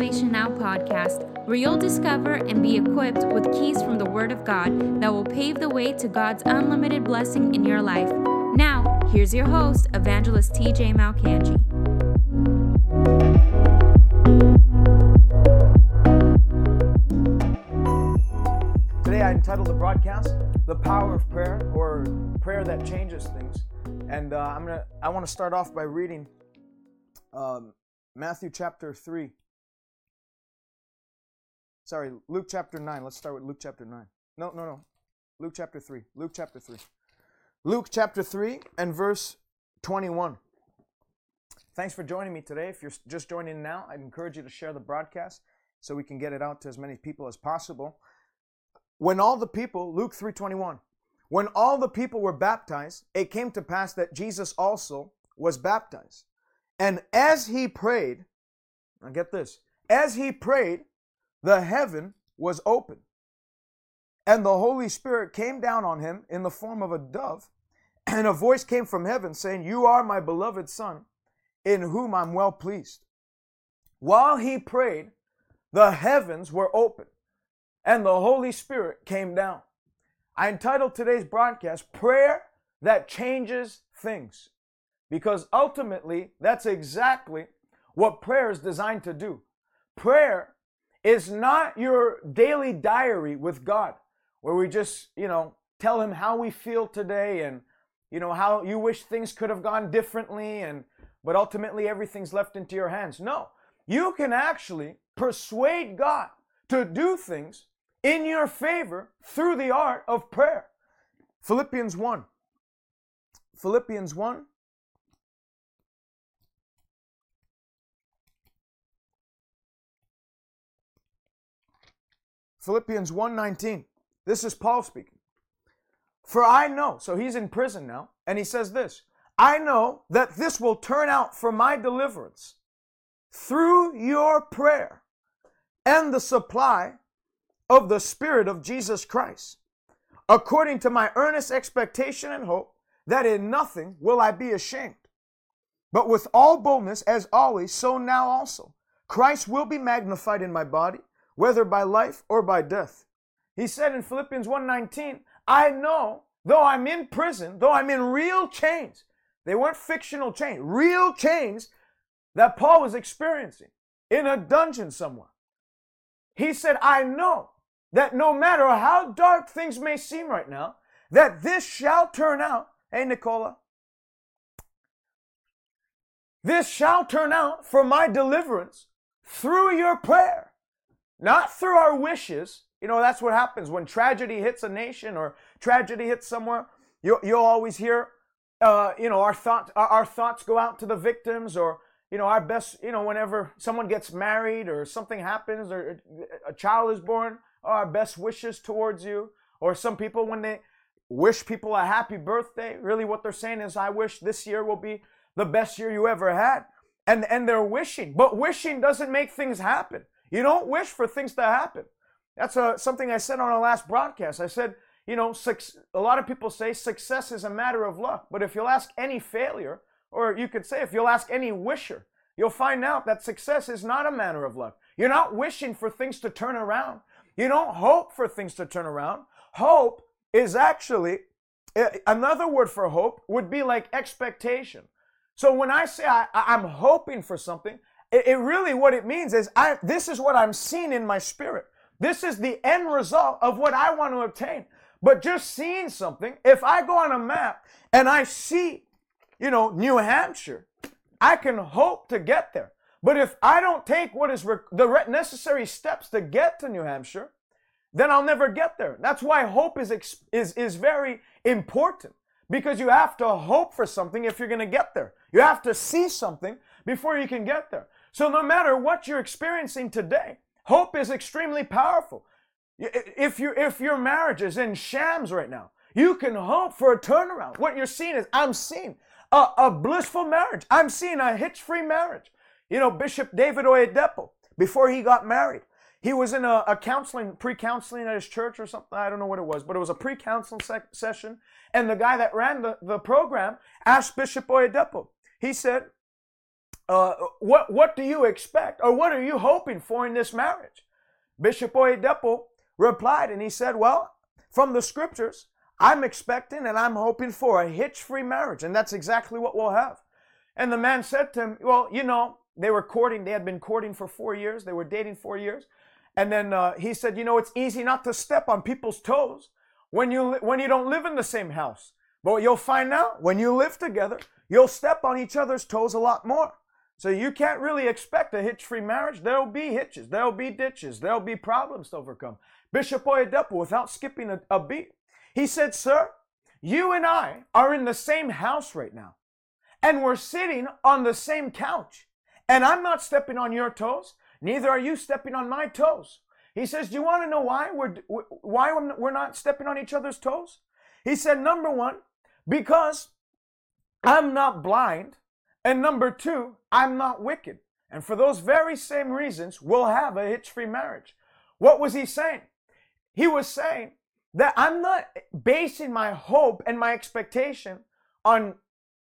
Salvation Now podcast, where you'll discover and be equipped with keys from the Word of God that will pave the way to God's unlimited blessing in your life. Now, here's your host, Evangelist TJ Malcanji. Today I entitled the broadcast "The Power of Prayer" or "Prayer That Changes Things," and uh, I'm gonna I want to start off by reading um, Matthew chapter three. Sorry, Luke chapter nine. Let's start with Luke chapter nine. No, no, no. Luke chapter three. Luke chapter three. Luke chapter three and verse twenty-one. Thanks for joining me today. If you're just joining now, I'd encourage you to share the broadcast so we can get it out to as many people as possible when all the people luke 3.21 when all the people were baptized it came to pass that jesus also was baptized and as he prayed now get this as he prayed the heaven was open and the holy spirit came down on him in the form of a dove and a voice came from heaven saying you are my beloved son in whom i'm well pleased while he prayed the heavens were open and the Holy Spirit came down. I entitled today's broadcast Prayer That Changes Things because ultimately that's exactly what prayer is designed to do. Prayer is not your daily diary with God where we just, you know, tell him how we feel today and you know how you wish things could have gone differently and but ultimately everything's left into your hands. No. You can actually persuade God to do things in your favor through the art of prayer. Philippians 1. Philippians 1. Philippians 1:19. This is Paul speaking. For I know, so he's in prison now, and he says this, I know that this will turn out for my deliverance through your prayer and the supply of the Spirit of Jesus Christ, according to my earnest expectation and hope that in nothing will I be ashamed. But with all boldness, as always, so now also, Christ will be magnified in my body, whether by life or by death. He said in Philippians 1:19, I know, though I'm in prison, though I'm in real chains, they weren't fictional chains, real chains that Paul was experiencing in a dungeon somewhere. He said, I know that no matter how dark things may seem right now, that this shall turn out. Hey, Nicola. This shall turn out for my deliverance through your prayer, not through our wishes. You know, that's what happens when tragedy hits a nation or tragedy hits somewhere. You, you'll always hear, uh, you know, our thoughts, our, our thoughts go out to the victims or, you know, our best, you know, whenever someone gets married or something happens or a child is born, our best wishes towards you. Or some people, when they wish people a happy birthday, really what they're saying is, I wish this year will be the best year you ever had. And, and they're wishing, but wishing doesn't make things happen. You don't wish for things to happen. That's a, something I said on our last broadcast. I said, you know, a lot of people say success is a matter of luck. But if you'll ask any failure, or you could say if you'll ask any wisher, you'll find out that success is not a matter of luck. You're not wishing for things to turn around. You don't hope for things to turn around. Hope is actually eh, another word for hope would be like expectation. So when I say I, am hoping for something, it, it, really what it means is I this is what I'm seeing in my spirit. This is the end result of what I want to obtain. But just seeing something, if I go on a map and I see, you know, New Hampshire, I can hope to get there. But if I don't take what is rec- the re- necessary steps to get to New Hampshire, then I'll never get there. That's why hope is ex- is is very important because you have to hope for something if you're going to get there. You have to see something before you can get there. So no matter what you're experiencing today, hope is extremely powerful. If you if your marriage is in shams right now, you can hope for a turnaround. What you're seeing is I'm seeing a, a blissful marriage. I'm seeing a hitch-free marriage. You know, Bishop David Oyedepo, before he got married, he was in a, a counseling, pre-counseling at his church or something. I don't know what it was, but it was a pre-counseling se- session. And the guy that ran the, the program asked Bishop Oyedepo, he said, uh, what, what do you expect or what are you hoping for in this marriage? Bishop Oyedepo replied and he said, Well, from the scriptures, I'm expecting and I'm hoping for a hitch free marriage. And that's exactly what we'll have. And the man said to him, Well, you know, they were courting, they had been courting for four years, they were dating four years. And then uh, he said, You know, it's easy not to step on people's toes when you, when you don't live in the same house. But you'll find out when you live together, you'll step on each other's toes a lot more. So you can't really expect a hitch-free marriage. There'll be hitches, there'll be ditches, there'll be problems to overcome. Bishop Oyedepo, without skipping a, a beat, he said, Sir, you and I are in the same house right now, and we're sitting on the same couch, and I'm not stepping on your toes, neither are you stepping on my toes. He says, Do you want to know why we're, why we're not stepping on each other's toes? He said, Number one, because I'm not blind and number two, I'm not wicked. And for those very same reasons, we'll have a hitch free marriage. What was he saying? He was saying that I'm not basing my hope and my expectation on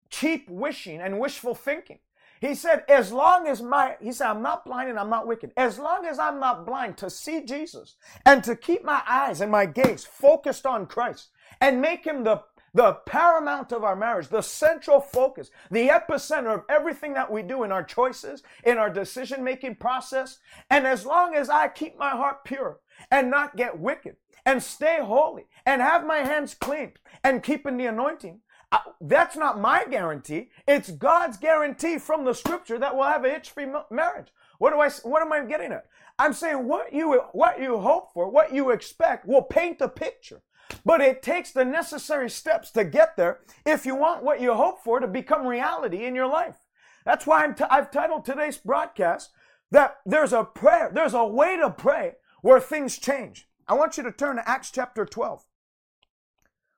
cheap wishing and wishful thinking. He said, as long as my, he said, I'm not blind and I'm not wicked. As long as I'm not blind to see Jesus and to keep my eyes and my gaze focused on Christ and make him the the paramount of our marriage, the central focus, the epicenter of everything that we do in our choices, in our decision making process. And as long as I keep my heart pure and not get wicked and stay holy and have my hands clean and keeping the anointing, uh, that's not my guarantee. It's God's guarantee from the scripture that we'll have a hitch-free marriage. What do I? What am I getting at? I'm saying what you what you hope for, what you expect, will paint a picture but it takes the necessary steps to get there if you want what you hope for to become reality in your life. That's why i t- I've titled today's broadcast that there's a prayer, there's a way to pray where things change. I want you to turn to Acts chapter 12.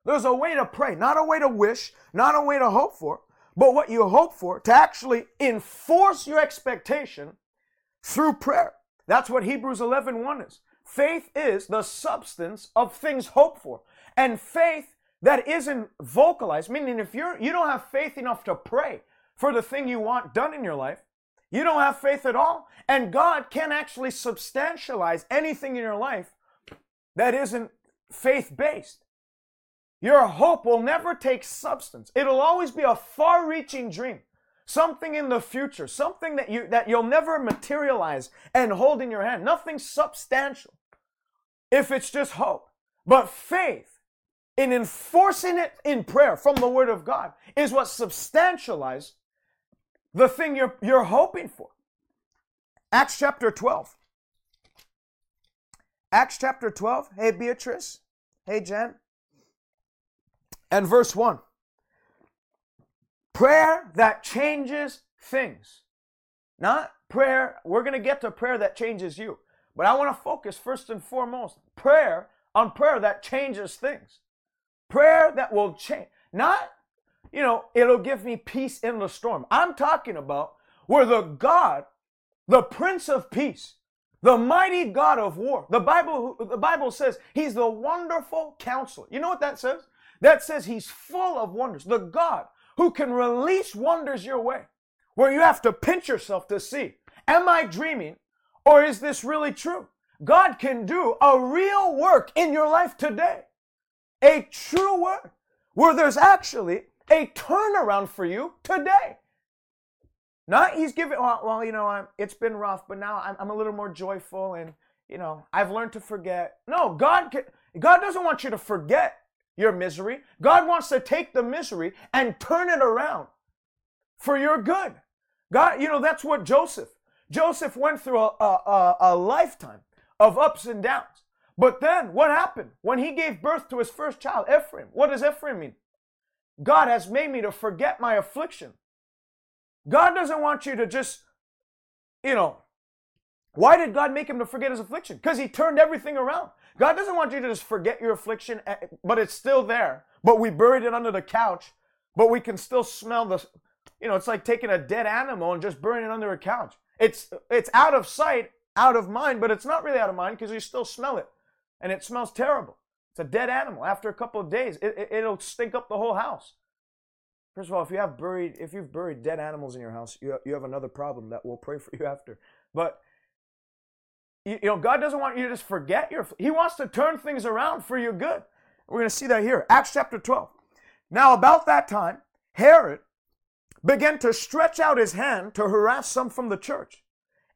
There's a way to pray, not a way to wish, not a way to hope for, but what you hope for to actually enforce your expectation through prayer. That's what Hebrews 11 1 is. Faith is the substance of things hoped for. And faith that isn't vocalized, meaning if you're you don't have faith enough to pray for the thing you want done in your life, you don't have faith at all. And God can't actually substantialize anything in your life that isn't faith based. Your hope will never take substance. It'll always be a far reaching dream something in the future, something that you that you'll never materialize and hold in your hand, nothing substantial. If it's just hope, but faith in enforcing it in prayer from the word of God is what substantializes the thing you're you're hoping for. Acts chapter 12. Acts chapter 12. Hey Beatrice. Hey Jen. And verse 1. Prayer that changes things. Not prayer, we're going to get to prayer that changes you. But I want to focus first and foremost prayer on prayer that changes things. Prayer that will change. Not, you know, it'll give me peace in the storm. I'm talking about where the God, the Prince of Peace, the mighty God of war. The Bible, the Bible says he's the wonderful counselor. You know what that says? That says he's full of wonders. The God who can release wonders your way where you have to pinch yourself to see, am I dreaming or is this really true? God can do a real work in your life today. A true work where there's actually a turnaround for you today. Not he's giving, well, well you know, I'm, it's been rough, but now I'm, I'm a little more joyful and, you know, I've learned to forget. No, God, can, God doesn't want you to forget your misery. God wants to take the misery and turn it around for your good. God, you know, that's what Joseph, Joseph went through a, a, a, lifetime of ups and downs. But then what happened? When he gave birth to his first child, Ephraim, what does Ephraim mean? God has made me to forget my affliction. God doesn't want you to just, you know, why did God make him to forget his affliction? Because he turned everything around. God doesn't want you to just forget your affliction, eh, but it's still there. But we buried it under the couch, but we can still smell the, you know, it's like taking a dead animal and just burning it under a couch. It's it's out of sight, out of mind, but it's not really out of mind because you still smell it, and it smells terrible. It's a dead animal. After a couple of days, it, it, it'll stink up the whole house. First of all, if you have buried, if you've buried dead animals in your house, you, you have another problem that we'll pray for you after. But you, know, God doesn't want you to just forget your. He wants to turn things around for your good. We're going to see that here, Acts chapter 12. Now, about that time, Herod began to stretch out his hand to harass some from the church,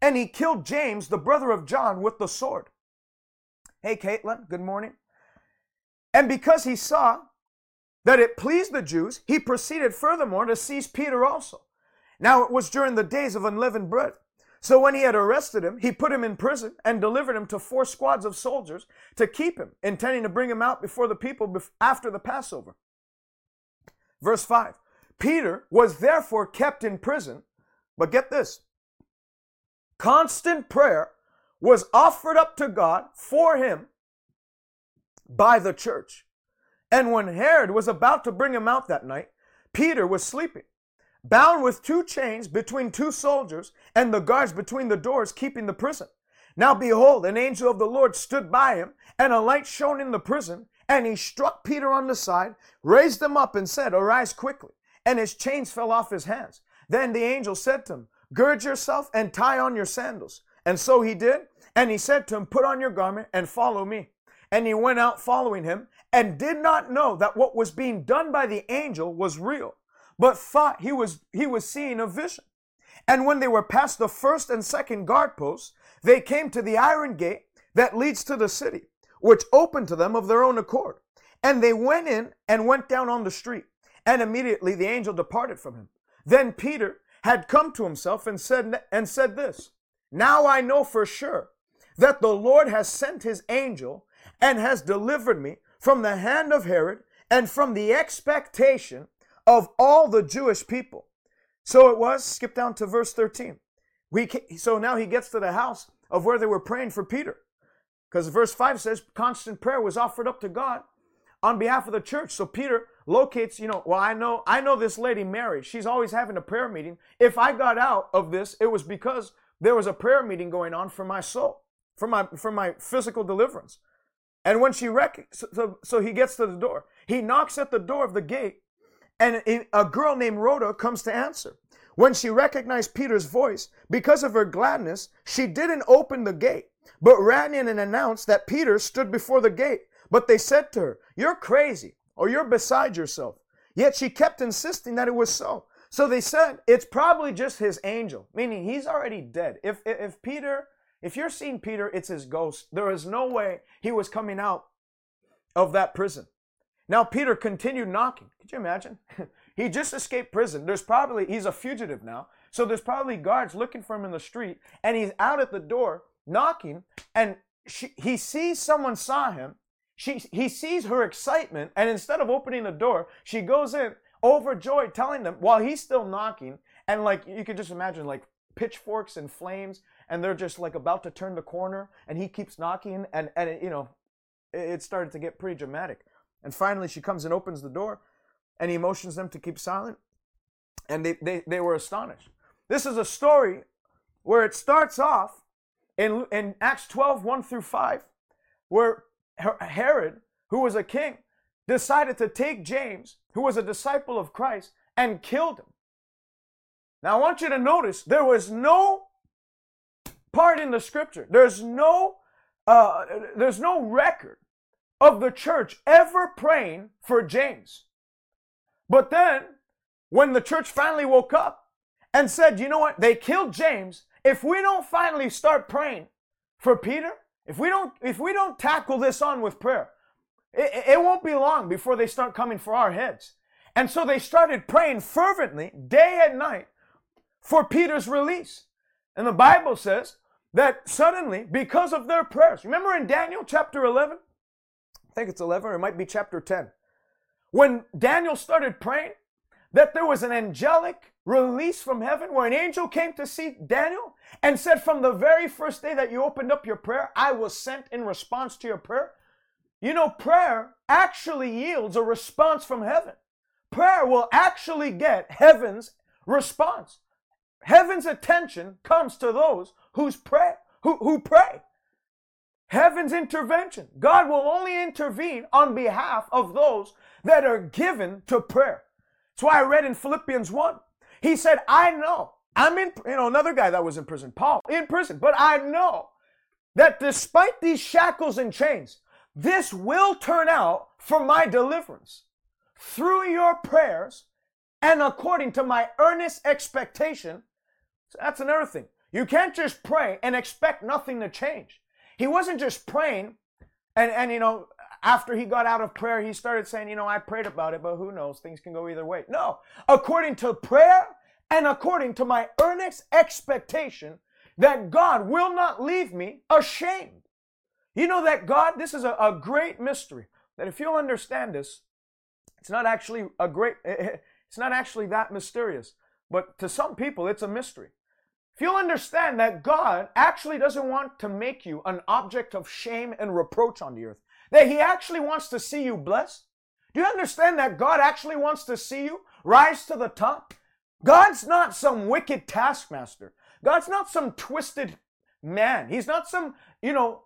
and he killed James, the brother of John, with the sword. Hey, Caitlin, good morning. And because he saw that it pleased the Jews, he proceeded furthermore to seize Peter also. Now it was during the days of unleavened bread. So when he had arrested him, he put him in prison and delivered him to four squads of soldiers to keep him, intending to bring him out before the people after the Passover. Verse 5 Peter was therefore kept in prison, but get this constant prayer was offered up to God for him by the church. And when Herod was about to bring him out that night, Peter was sleeping, bound with two chains between two soldiers, and the guards between the doors keeping the prison. Now behold, an angel of the Lord stood by him, and a light shone in the prison, and he struck Peter on the side, raised him up, and said, Arise quickly. And his chains fell off his hands. Then the angel said to him, Gird yourself and tie on your sandals. And so he did. And he said to him, Put on your garment and follow me. And he went out following him and did not know that what was being done by the angel was real, but thought he was, he was seeing a vision. And when they were past the first and second guard posts, they came to the iron gate that leads to the city, which opened to them of their own accord. And they went in and went down on the street. And immediately the angel departed from him. Then Peter had come to himself and said, and said this, Now I know for sure that the Lord has sent his angel and has delivered me from the hand of Herod and from the expectation of all the Jewish people. So it was, skip down to verse 13. We, so now he gets to the house of where they were praying for Peter. Because verse 5 says constant prayer was offered up to God on behalf of the church. So Peter locates, you know, well, I know, I know this lady Mary. She's always having a prayer meeting. If I got out of this, it was because there was a prayer meeting going on for my soul, for my for my physical deliverance. And when she rec- so, so he gets to the door. He knocks at the door of the gate, and a girl named Rhoda comes to answer. When she recognized Peter's voice, because of her gladness, she didn't open the gate, but ran in and announced that Peter stood before the gate. But they said to her, You're crazy, or you're beside yourself. Yet she kept insisting that it was so. So they said, It's probably just his angel, meaning he's already dead. If, if Peter if you're seeing Peter, it's his ghost. There is no way he was coming out of that prison. Now, Peter continued knocking. Could you imagine? he just escaped prison. There's probably, he's a fugitive now. So there's probably guards looking for him in the street, and he's out at the door knocking, and she, he sees someone saw him. She, he sees her excitement, and instead of opening the door, she goes in overjoyed, telling them while he's still knocking, and like you could just imagine, like pitchforks and flames and they're just like about to turn the corner and he keeps knocking and and it, you know it started to get pretty dramatic and finally she comes and opens the door and he motions them to keep silent and they, they, they were astonished this is a story where it starts off in, in acts 12 1 through 5 where herod who was a king decided to take james who was a disciple of christ and killed him now i want you to notice there was no part in the scripture. There's no uh, there's no record of the church ever praying for James. But then, when the church finally woke up and said, you know what, they killed James. If we don't finally start praying for Peter, if we don't, if we don't tackle this on with prayer, it, it won't be long before they start coming for our heads. And so they started praying fervently, day and night, for Peter's release. And the Bible says that suddenly, because of their prayers, remember in Daniel chapter 11? I think it's 11, or it might be chapter 10. When Daniel started praying, that there was an angelic release from heaven where an angel came to see Daniel and said, From the very first day that you opened up your prayer, I was sent in response to your prayer. You know, prayer actually yields a response from heaven. Prayer will actually get heaven's response. Heaven's attention comes to those who's pray, who, who pray. Heaven's intervention. God will only intervene on behalf of those that are given to prayer. That's why I read in Philippians 1. He said, I know. I'm in, you know, another guy that was in prison, Paul, in prison, but I know that despite these shackles and chains, this will turn out for my deliverance through your prayers and according to my earnest expectation. So that's another thing. You can't just pray and expect nothing to change. He wasn't just praying and, and you know, after he got out of prayer, he started saying, you know, I prayed about it, but who knows? Things can go either way. No, according to prayer and according to my earnest expectation that God will not leave me ashamed. You know that God, this is a, a great mystery. That if you'll understand this, it's not actually a great, it's not actually that mysterious. But to some people, it's a mystery. If you'll understand that God actually doesn't want to make you an object of shame and reproach on the earth, that He actually wants to see you blessed. Do you understand that God actually wants to see you rise to the top? God's not some wicked taskmaster. God's not some twisted man. He's not some, you know,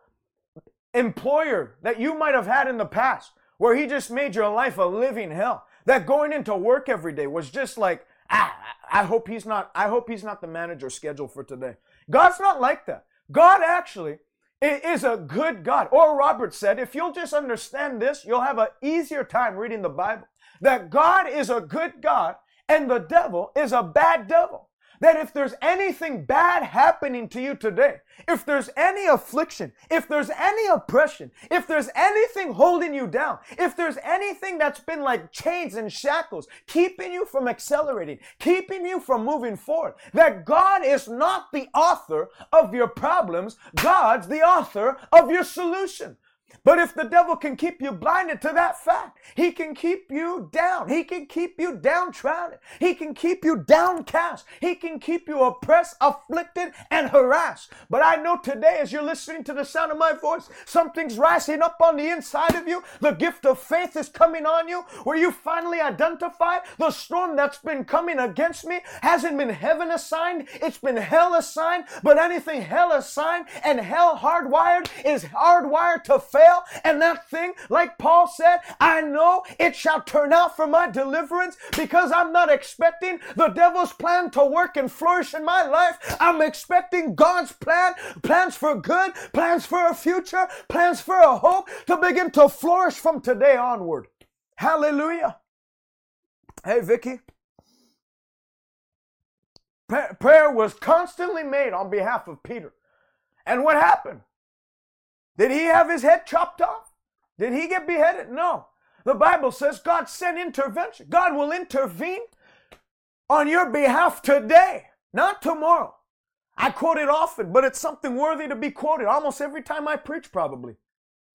employer that you might have had in the past where he just made your life a living hell. That going into work every day was just like, ah, I hope he's not, I hope he's not the manager scheduled for today. God's not like that. God actually is a good God. Oral Roberts said, if you'll just understand this, you'll have an easier time reading the Bible. That God is a good God and the devil is a bad devil that if there's anything bad happening to you today, if there's any affliction, if there's any oppression, if there's anything holding you down, if there's anything that's been like chains and shackles, keeping you from accelerating, keeping you from moving forward, that God is not the author of your problems, God's the author of your solution. But if the devil can keep you blinded to that fact, he can keep you down. He can keep you downtrodden. He can keep you downcast. He can keep you oppressed, afflicted, and harassed. But I know today, as you're listening to the sound of my voice, something's rising up on the inside of you. The gift of faith is coming on you, where you finally identify the storm that's been coming against me hasn't been heaven assigned, it's been hell assigned. But anything hell assigned and hell hardwired is hardwired to fail fail. And that thing, like Paul said, I know it shall turn out for my deliverance because I'm not expecting the devil's plan to work and flourish in my life. I'm expecting God's plan, plans for good, plans for a future, plans for a hope to begin to flourish from today onward. Hallelujah. Hey, Vicky. Prayer was constantly made on behalf of Peter. And what happened? Did he have his head chopped off? Did he get beheaded? No. The Bible says God sent intervention. God will intervene on your behalf today, not tomorrow. I quote it often, but it's something worthy to be quoted almost every time I preach, probably.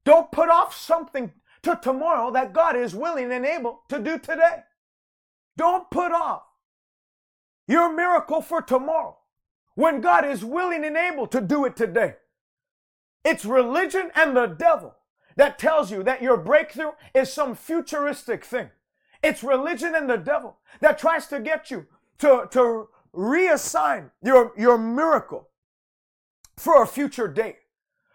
Don't put off something to tomorrow that God is willing and able to do today. Don't put off your miracle for tomorrow when God is willing and able to do it today. It's religion and the devil that tells you that your breakthrough is some futuristic thing. It's religion and the devil that tries to get you to, to reassign your, your miracle for a future date.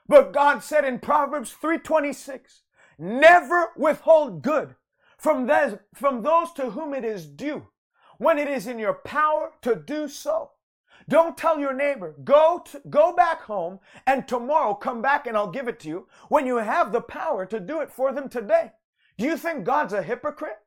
But God said in Proverbs 326, never withhold good from, those, from those to whom it is due when it is in your power to do so. Don't tell your neighbor, go, to, go back home and tomorrow come back and I'll give it to you when you have the power to do it for them today. Do you think God's a hypocrite?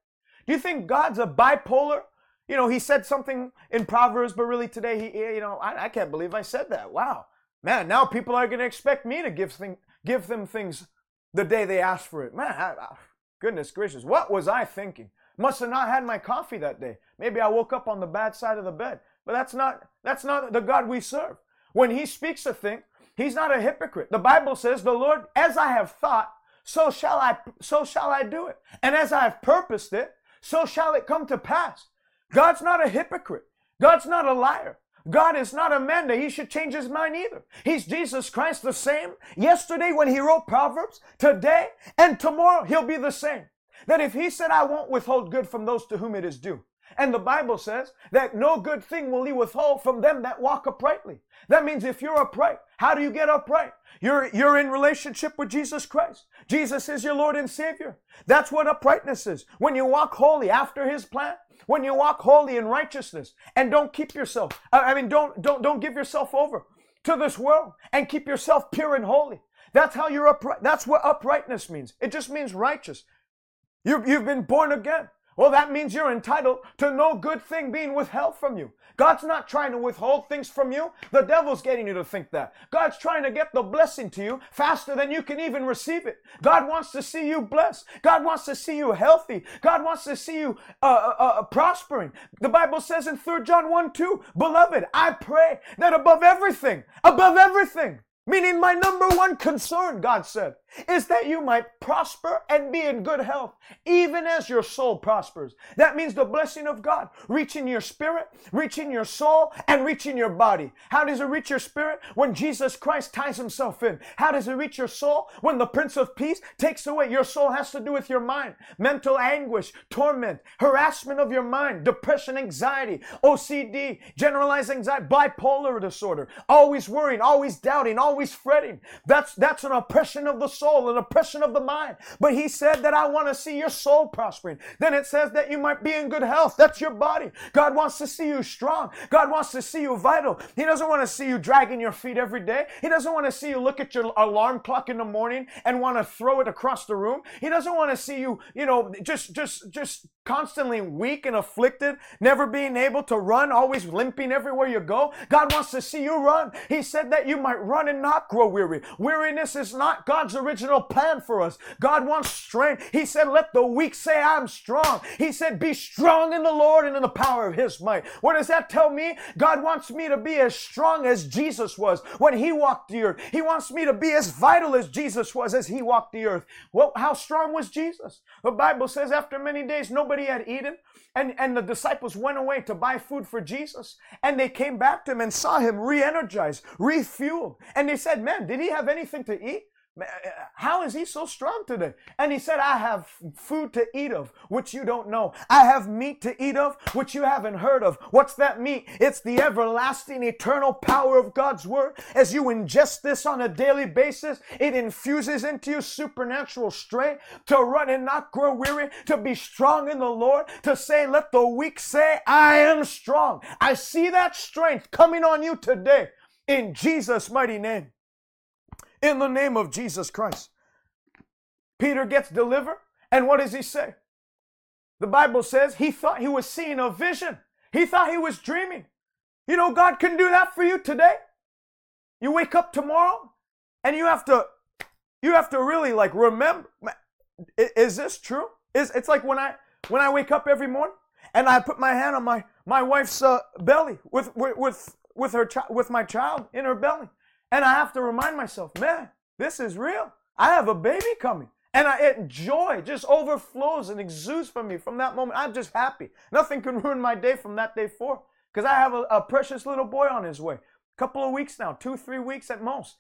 Do you think God's a bipolar? You know, he said something in Proverbs, but really today, he, you know, I, I can't believe I said that. Wow. Man, now people are going to expect me to give, thing, give them things the day they ask for it. Man, I, I, goodness gracious, what was I thinking? Must have not had my coffee that day. Maybe I woke up on the bad side of the bed. But that's not that's not the God we serve. When he speaks a thing, he's not a hypocrite. The Bible says, "The Lord, as I have thought, so shall I so shall I do it. And as I have purposed it, so shall it come to pass." God's not a hypocrite. God's not a liar. God is not a man that he should change his mind either. He's Jesus Christ the same yesterday when he wrote Proverbs, today and tomorrow he'll be the same. That if he said, I won't withhold good from those to whom it is due, And the Bible says that no good thing will he withhold from them that walk uprightly. That means if you're upright, how do you get upright? You're, you're in relationship with Jesus Christ. Jesus is your Lord and Savior. That's what uprightness is. When you walk holy after his plan, when you walk holy in righteousness and don't keep yourself, I mean, don't, don't, don't give yourself over to this world and keep yourself pure and holy. That's how you're upright. That's what uprightness means. It just means righteous. You've, you've been born again. Well, that means you're entitled to no good thing being withheld from you. God's not trying to withhold things from you. The devil's getting you to think that. God's trying to get the blessing to you faster than you can even receive it. God wants to see you blessed. God wants to see you healthy. God wants to see you uh, uh, uh, prospering. The Bible says in 3 John 1 2, Beloved, I pray that above everything, above everything, Meaning, my number one concern, God said, is that you might prosper and be in good health, even as your soul prospers. That means the blessing of God reaching your spirit, reaching your soul, and reaching your body. How does it reach your spirit? When Jesus Christ ties himself in. How does it reach your soul? When the Prince of Peace takes away. Your soul has to do with your mind. Mental anguish, torment, harassment of your mind, depression, anxiety, OCD, generalized anxiety, bipolar disorder, always worrying, always doubting, always fretting. That's that's an oppression of the soul, an oppression of the mind. But he said that I want to see your soul prospering. Then it says that you might be in good health. That's your body. God wants to see you strong. God wants to see you vital. He doesn't want to see you dragging your feet every day. He doesn't want to see you look at your alarm clock in the morning and want to throw it across the room. He doesn't want to see you, you know, just just just constantly weak and afflicted, never being able to run, always limping everywhere you go. God wants to see you run. He said that you might run and not grow weary. Weariness is not God's original plan for us. God wants strength. He said, Let the weak say, I'm strong. He said, Be strong in the Lord and in the power of His might. What does that tell me? God wants me to be as strong as Jesus was when He walked the earth. He wants me to be as vital as Jesus was as He walked the earth. Well, how strong was Jesus? The Bible says, after many days, nobody had eaten. And, and the disciples went away to buy food for Jesus. And they came back to him and saw him re energized, refueled. And they said, Man, did he have anything to eat? Uh, how is he so strong today? And he said, I have food to eat of, which you don't know. I have meat to eat of, which you haven't heard of. What's that meat? It's the everlasting, eternal power of God's word. As you ingest this on a daily basis, it infuses into you supernatural strength to run and not grow weary, to be strong in the Lord, to say, let the weak say, I am strong. I see that strength coming on you today in Jesus' mighty name in the name of Jesus Christ. Peter gets delivered, and what does he say? The Bible says he thought he was seeing a vision. He thought he was dreaming. You know, God can do that for you today. You wake up tomorrow and you have to you have to really like remember is this true? Is it's like when I when I wake up every morning and I put my hand on my my wife's uh, belly with with with her child with my child in her belly and I have to remind myself, man, this is real. I have a baby coming. And I, it, joy just overflows and exudes from me from that moment. I'm just happy. Nothing can ruin my day from that day forth because I have a, a, precious little boy on his way. A couple of weeks now, two, three weeks at most.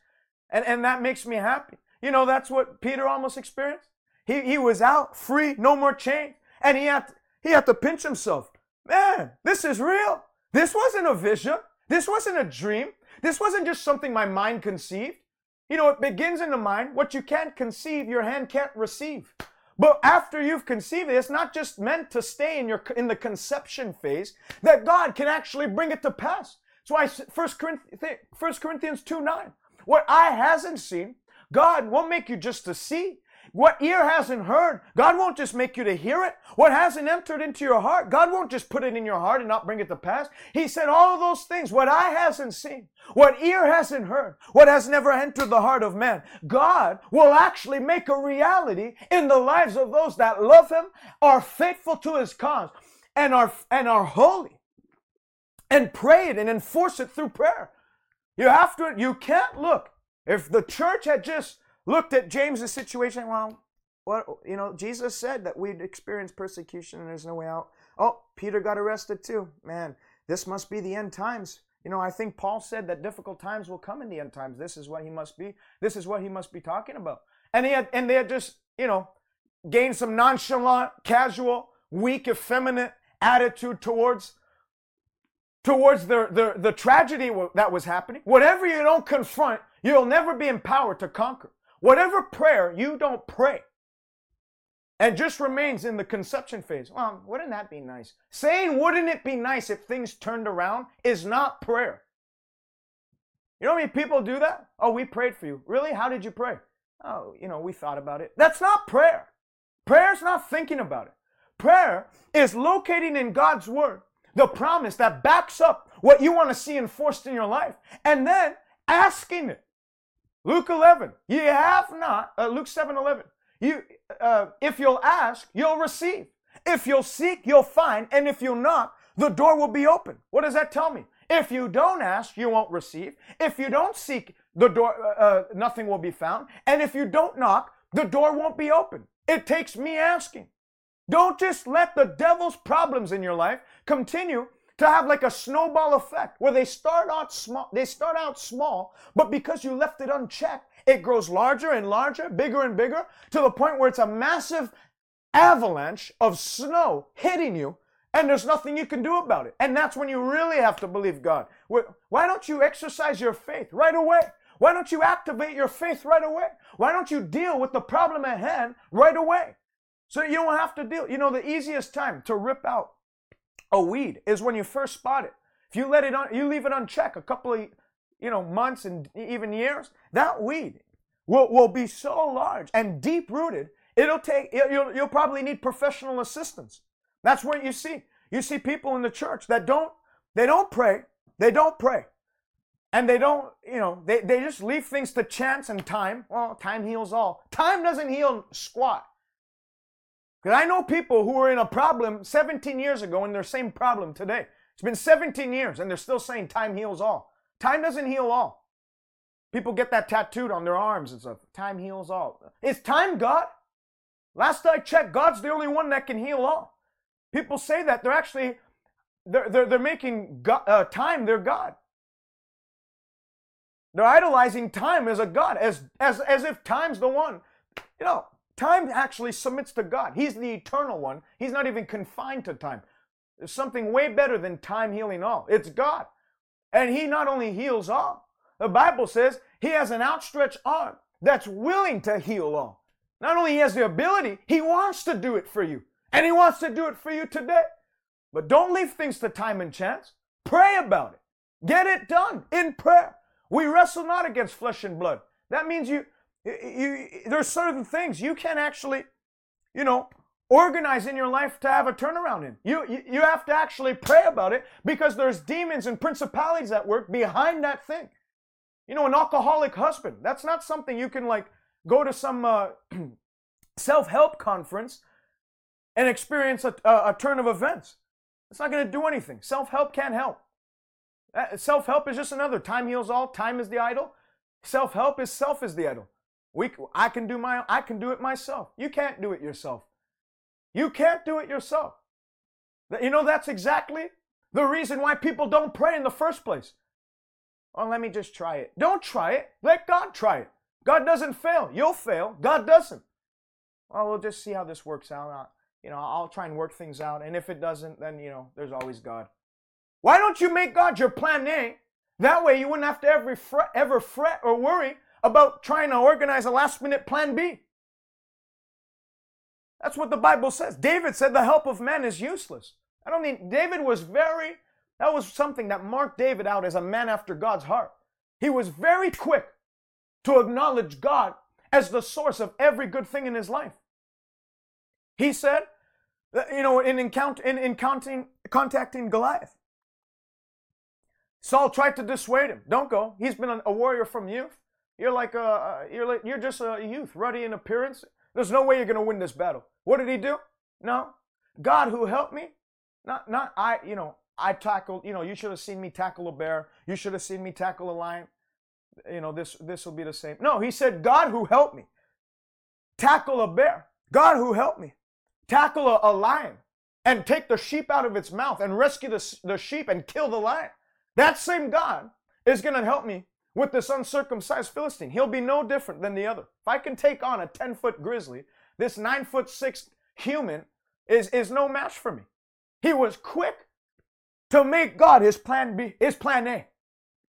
And, and that makes me happy. You know, that's what Peter almost experienced. He, he was out, free, no more chain. And he had, to, he had to pinch himself. Man, this is real. This wasn't a vision. This wasn't a dream. This wasn't just something my mind conceived. You know, it begins in the mind. What you can't conceive, your hand can't receive. But after you've conceived it, it's not just meant to stay in your in the conception phase, that God can actually bring it to pass. That's why 1 Corinthians, 1 Corinthians 2 9. What eye hasn't seen, God won't make you just to see. What ear hasn't heard, God won't just make you to hear it. What hasn't entered into your heart, God won't just put it in your heart and not bring it to pass. He said all those things, what eye hasn't seen, what ear hasn't heard, what has never entered the heart of man, God will actually make a reality in the lives of those that love Him, are faithful to His cause, and are, and are holy, and pray it and enforce it through prayer. You have to, you can't look. If the church had just looked at James's situation. Well, what you know, Jesus said that we'd experience persecution and there's no way out. Oh, Peter got arrested too. Man, this must be the end times. You know, I think Paul said that difficult times will come in the end times. This is what he must be. This is what he must be talking about. And he had, and they had just, you know, gained some nonchalant, casual, weak, effeminate attitude towards towards the, the, the tragedy that was happening. Whatever you don't confront, you'll never be empowered to conquer. Whatever prayer you don't pray and just remains in the conception phase. Well, wouldn't that be nice? Saying, wouldn't it be nice if things turned around is not prayer. You know how many people do that? Oh, we prayed for you. Really? How did you pray? Oh, you know, we thought about it. That's not prayer. Prayer is not thinking about it. Prayer is locating in God's word the promise that backs up what you want to see enforced in your life, and then asking it. Luke 11, ye have not, uh, Luke 7 11, you, uh, if you'll ask, you'll receive. If you'll seek, you'll find. And if you'll knock, the door will be open. What does that tell me? If you don't ask, you won't receive. If you don't seek, the door, uh, uh nothing will be found. And if you don't knock, the door won't be open. It takes me asking. Don't just let the devil's problems in your life continue to have like a snowball effect where they start out small they start out small but because you left it unchecked it grows larger and larger bigger and bigger to the point where it's a massive avalanche of snow hitting you and there's nothing you can do about it. And that's when you really have to believe god. Why don't you exercise your faith right away? Why don't you activate your faith right away? Why don't you deal with the problem at hand right away? So you don't have to deal. You know, the easiest time to rip out a weed is when you first spot it. If you let it on, you leave it unchecked a couple of, you know, months and even years, that weed will, will be so large and deep rooted. It'll take, you'll, you'll probably need professional assistance. That's what you see. You see people in the church that don't, they don't pray. They don't pray. And they don't, you know, they, they just leave things to chance and time. Well, time heals all. Time doesn't heal squat. Because I know people who were in a problem 17 years ago in their same problem today. It's been 17 years and they're still saying time heals all. Time doesn't heal all. People get that tattooed on their arms and stuff. Time heals all. Is time God? Last I checked, God's the only one that can heal all. People say that they're actually they're they're, they're making God, uh, time their God. They're idolizing time as a god, as as as if time's the one. You know, Time actually submits to God. He's the eternal one. He's not even confined to time. There's something way better than time healing all. It's God. And He not only heals all, the Bible says He has an outstretched arm that's willing to heal all. Not only He has the ability, He wants to do it for you. And He wants to do it for you today. But don't leave things to time and chance. Pray about it. Get it done in prayer. We wrestle not against flesh and blood. That means you you, there's certain things you can actually, you know, organize in your life to have a turnaround in. You, you, you have to actually pray about it because there's demons and principalities at work behind that thing. You know, an alcoholic husband, that's not something you can like go to some uh, self help conference and experience a, a, a, turn of events. It's not going to do anything. Self help can't help. Uh, self help is just another. Time heals all, time is the idol. Self help is self is the idol. We, I can do my, I can do it myself. You can't do it yourself. You can't do it yourself. You know, that's exactly the reason why people don't pray in the first place. Oh, let me just try it. Don't try it. Let God try it. God doesn't fail. You'll fail. God doesn't. Well, we'll just see how this works out. You know, I'll try and work things out. And if it doesn't, then, you know, there's always God. Why don't you make God your plan A? That way you wouldn't have to ever fret, ever fret or worry about trying to organize a last minute plan B. That's what the Bible says. David said the help of men is useless. I don't mean David was very, that was something that marked David out as a man after God's heart. He was very quick to acknowledge God as the source of every good thing in his life. He said, you know, in, encounter, in, in counting, contacting Goliath, Saul tried to dissuade him. Don't go. He's been a warrior from youth. You're like a, you're like, you're just a youth, ruddy in appearance. There's no way you're to win this battle. What did he do? No. God who helped me, not, not I, you know, I tackled, you know, you should have seen me tackle a bear. You should have seen me tackle a lion. You know, this, this will be the same. No, he said, God who helped me tackle a bear. God who helped me tackle a, a lion and take the sheep out of its mouth and rescue the, the sheep and kill the lion. That same God is going to help me with this uncircumcised Philistine. He'll be no different than the other. If I can take on a 10 foot grizzly, this 9 foot 6 human is, is no match for me. He was quick to make God his plan B, his plan A.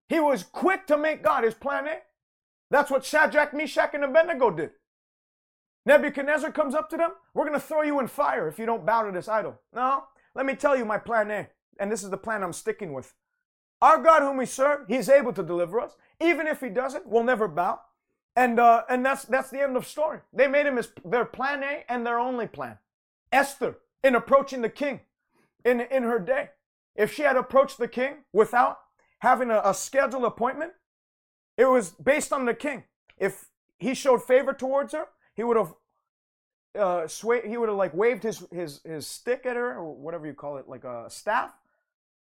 He was quick to make God his plan A. That's what Shadrach, Meshach, and Abednego did. Nebuchadnezzar comes up to them. We're going to throw you in fire if you don't bow to this idol. No, let me tell you my plan A. And this is the plan I'm sticking with. Our God, whom we serve, He's able to deliver us. Even if He doesn't, we'll never bow. And uh, and that's that's the end of story. They made him as their plan A and their only plan. Esther, in approaching the king, in in her day, if she had approached the king without having a, a scheduled appointment, it was based on the king. If he showed favor towards her, he would have uh, sway, he would have like waved his, his, his stick at her or whatever you call it, like a staff,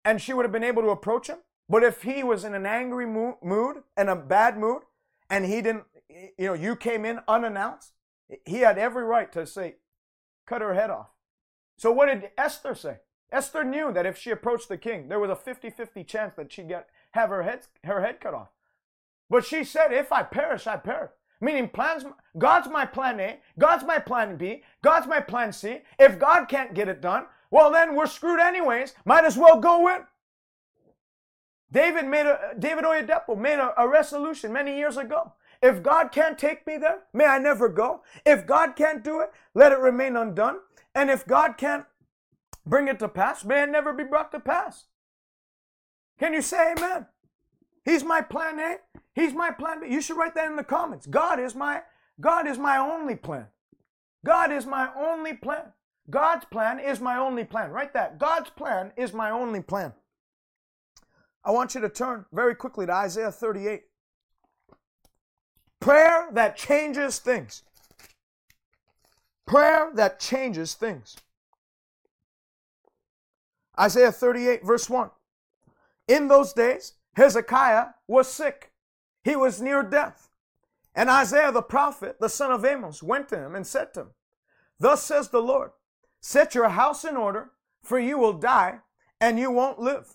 and she would have been able to approach him. But if he was in an angry mood and a bad mood, and he didn't, you know, you came in unannounced, he had every right to say, cut her head off. So what did Esther say? Esther knew that if she approached the king, there was a 50-50 chance that she'd get have her head her head cut off. But she said, if I perish, I perish. Meaning plans, God's my plan A, God's my plan B, God's my plan C. If God can't get it done, well then we're screwed anyways. Might as well go in. David made a David Oyedepo made a, a resolution many years ago. If God can't take me there, may I never go. If God can't do it, let it remain undone. And if God can't bring it to pass, may it never be brought to pass. Can you say amen? He's my plan A. He's my plan B. You should write that in the comments. God is my God is my only plan. God is my only plan. God's plan is my only plan. Write that. God's plan is my only plan. I want you to turn very quickly to Isaiah 38. Prayer that changes things. Prayer that changes things. Isaiah 38, verse 1. In those days, Hezekiah was sick. He was near death. And Isaiah the prophet, the son of Amos, went to him and said to him, Thus says the Lord, set your house in order, for you will die and you won't live.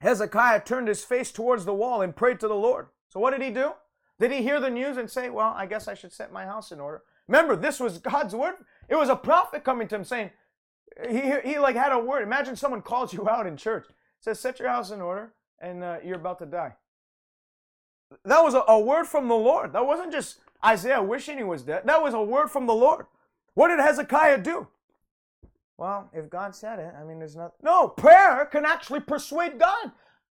Hezekiah turned his face towards the wall and prayed to the Lord. So what did he do? Did he hear the news and say, Well, I guess I should set my house in order? Remember, this was God's word. It was a prophet coming to him saying, he, he like had a word. Imagine someone calls you out in church, says, Set your house in order and uh, you're about to die. That was a, a word from the Lord. That wasn't just Isaiah wishing he was dead. That was a word from the Lord. What did Hezekiah do? Well, if God said it, I mean, there's nothing. No, prayer can actually persuade God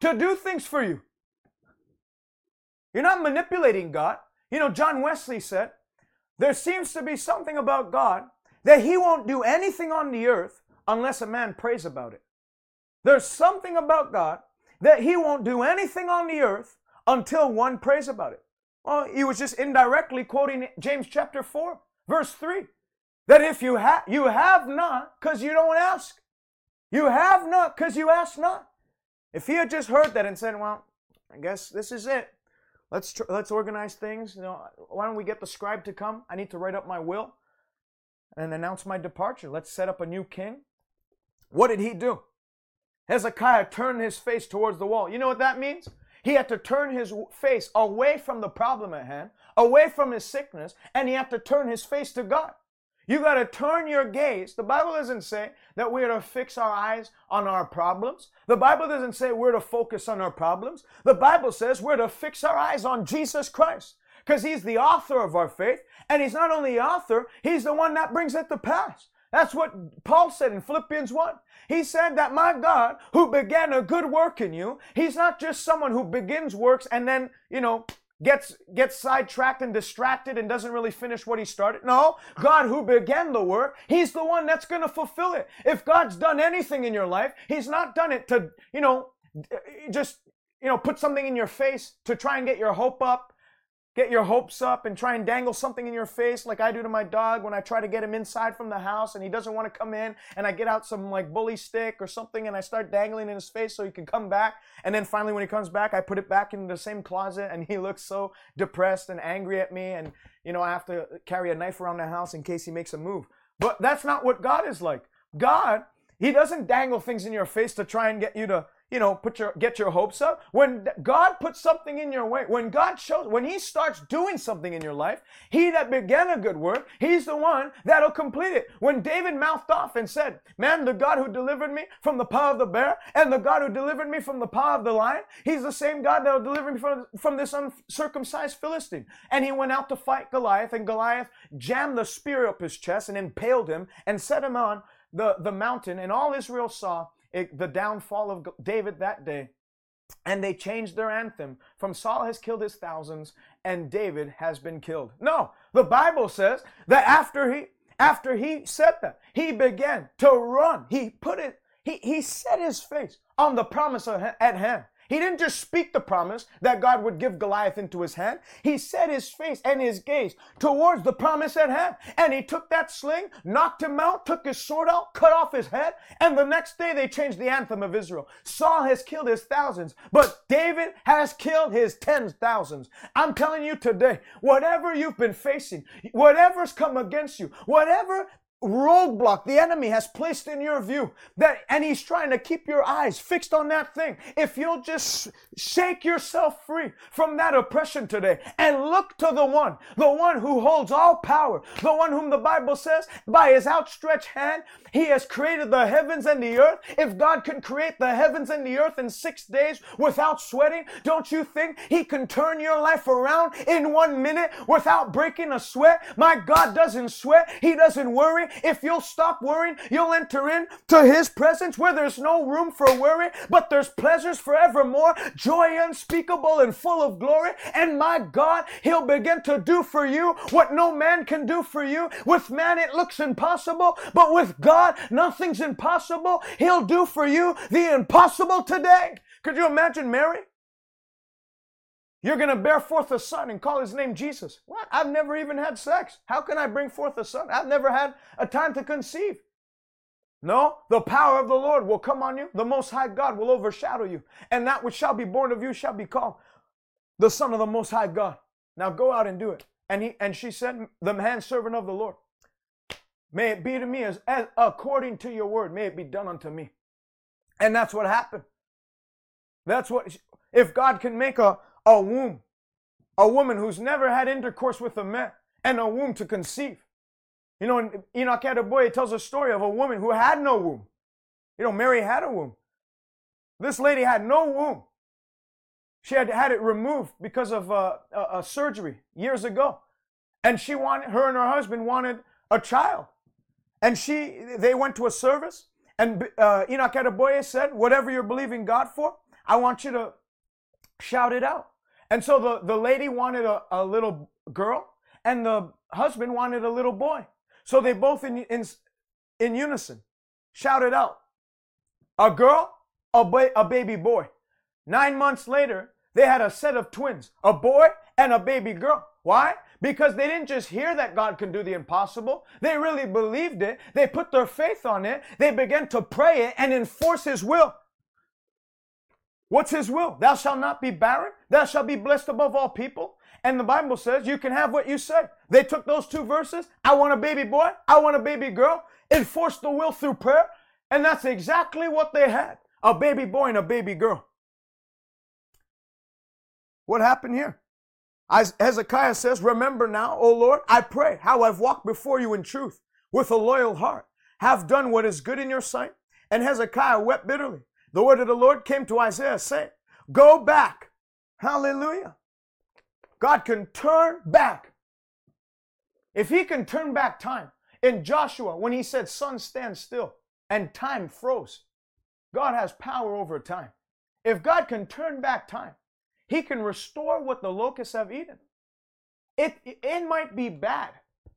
to do things for you. You're not manipulating God. You know, John Wesley said, there seems to be something about God that he won't do anything on the earth unless a man prays about it. There's something about God that he won't do anything on the earth until one prays about it. Well, he was just indirectly quoting James chapter 4, verse 3. That if you have you have not because you don't ask. You have not because you ask not. If he had just heard that and said, "Well, I guess this is it. Let's tr- let's organize things. You know, why don't we get the scribe to come? I need to write up my will and announce my departure. Let's set up a new king." What did he do? Hezekiah turned his face towards the wall. You know what that means? He had to turn his face away from the problem at hand, away from his sickness, and he had to turn his face to God. You got to turn your gaze. The Bible doesn't say that we're to fix our eyes on our problems. The Bible doesn't say we're to focus on our problems. The Bible says we're to fix our eyes on Jesus Christ because he's the author of our faith. And he's not only the author, he's the one that brings it to pass. That's what Paul said in Philippians 1. He said that my God, who began a good work in you, he's not just someone who begins works and then, you know, gets gets sidetracked and distracted and doesn't really finish what he started. No, God who began the work, he's the one that's going to fulfill it. If God's done anything in your life, he's not done it to, you know, just you know, put something in your face to try and get your hope up get your hopes up and try and dangle something in your face like I do to my dog when I try to get him inside from the house and he doesn't want to come in and I get out some like bully stick or something and I start dangling in his face so he can come back and then finally when he comes back I put it back in the same closet and he looks so depressed and angry at me and you know I have to carry a knife around the house in case he makes a move. But that's not what God is like. God, he doesn't dangle things in your face to try and get you to, you know, put your get your hopes up. When God puts something in your way, when God shows, when He starts doing something in your life, He that began a good work, He's the one that'll complete it. When David mouthed off and said, "Man, the God who delivered me from the paw of the bear and the God who delivered me from the paw of the lion, He's the same God that'll deliver me from from this uncircumcised Philistine." And he went out to fight Goliath, and Goliath jammed the spear up his chest and impaled him and set him on the, the mountain. And all Israel saw it, the downfall of David that day. And they changed their anthem from Saul has killed his thousands and David has been killed. No, the Bible says that after he after he said that, he began to run. He put it, he, he set his face on the promise at hand. He didn't just speak the promise that God would give Goliath into his hand. He set his face and his gaze towards the promise at hand. And he took that sling, knocked him out, took his sword out, cut off his head. And the next day they changed the anthem of Israel. Saul has killed his thousands, but David has killed his tens thousands. I'm telling you today, whatever you've been facing, whatever's come against you, whatever roadblock the enemy has placed in your view that and he's trying to keep your eyes fixed on that thing. If you'll just shake yourself free from that oppression today and look to the one the one who holds all power the one whom the bible says by his outstretched hand he has created the heavens and the earth. If god can create the heavens and the earth in six days without sweating don't you think he can turn your life around in one minute without breaking a sweat? My god doesn't sweat. He doesn't worry if you'll stop worrying, you'll enter in to his presence where there's no room for worry, but there's pleasures forevermore, joy unspeakable and full of glory. And my God, he'll begin to do for you what no man can do for you. With man, it looks impossible, but with God, nothing's impossible. He'll do for you the impossible today. Could you imagine Mary? You're going to bear forth a son and call his name Jesus. What? I've never even had sex. How can I bring forth a son? I've never had a time to conceive. No, the power of the Lord will come on you. The Most High God will overshadow you. And that which shall be born of you shall be called the Son of the Most High God. Now go out and do it. And he and she said, the man servant of the Lord, may it be to me as, as according to your word, may it be done unto me. And that's what happened. That's what, if God can make a, a womb, a woman who's never had intercourse with a man, and a womb to conceive. You know, Enoch Adeboye tells a story of a woman who had no womb. You know, Mary had a womb. This lady had no womb. She had had it removed because of uh, a, a surgery years ago, and she wanted her and her husband wanted a child, and she they went to a service, and uh, Enoch Adeboye said, "Whatever you're believing God for, I want you to shout it out." And so the, the lady wanted a, a little girl and the husband wanted a little boy. So they both in, in, in unison shouted out, a girl, a, ba- a baby boy. Nine months later, they had a set of twins, a boy and a baby girl. Why? Because they didn't just hear that God can do the impossible. They really believed it. They put their faith on it. They began to pray it and enforce His will. What's his will? Thou shalt not be barren. Thou shalt be blessed above all people. And the Bible says you can have what you say. They took those two verses. I want a baby boy. I want a baby girl. Enforced the will through prayer. And that's exactly what they had. A baby boy and a baby girl. What happened here? Hezekiah says, Remember now, O Lord, I pray how I've walked before you in truth with a loyal heart, have done what is good in your sight. And Hezekiah wept bitterly the word of the Lord came to Isaiah saying, Go back. Hallelujah. God can turn back. If he can turn back time, in Joshua, when he said, Sun, stand still, and time froze, God has power over time. If God can turn back time, he can restore what the locusts have eaten. It, it might be bad,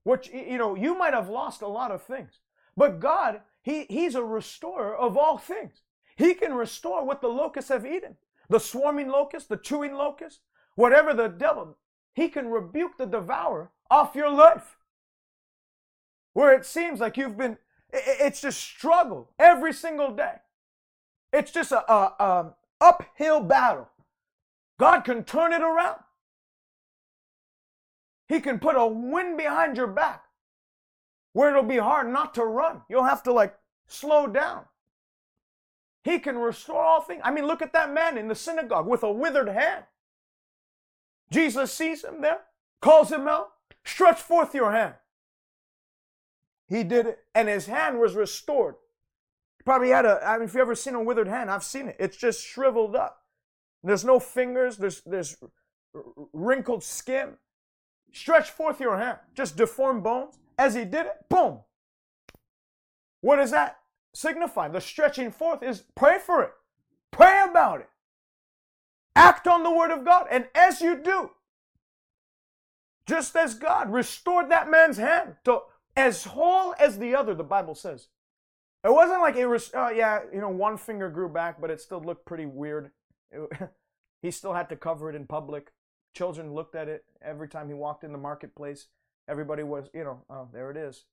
which, you know, you might have lost a lot of things, but God, he, he's a restorer of all things. He can restore what the locusts have eaten. The swarming locust, the chewing locust, whatever the devil, he can rebuke the devourer off your life. Where it seems like you've been, it's just struggle every single day. It's just a, a, a uphill battle. God can turn it around. He can put a wind behind your back where it'll be hard not to run. You'll have to like slow down. He can restore all things. I mean, look at that man in the synagogue with a withered hand. Jesus sees him there, calls him out, stretch forth your hand. He did it, and his hand was restored. Probably had a, I mean, if you ever seen a withered hand, I've seen it. It's just shriveled up. There's no fingers, there's, there's wrinkled skin. Stretch forth your hand, just deformed bones. As he did it, boom. What is that signify? The stretching forth is pray for it, pray about it, act on the word of God. And as you do, just as God restored that man's hand to as whole as the other, the Bible says. It wasn't like it was, oh yeah, you know, one finger grew back, but it still looked pretty weird. It, he still had to cover it in public. Children looked at it every time he walked in the marketplace. Everybody was, you know, oh, there it is.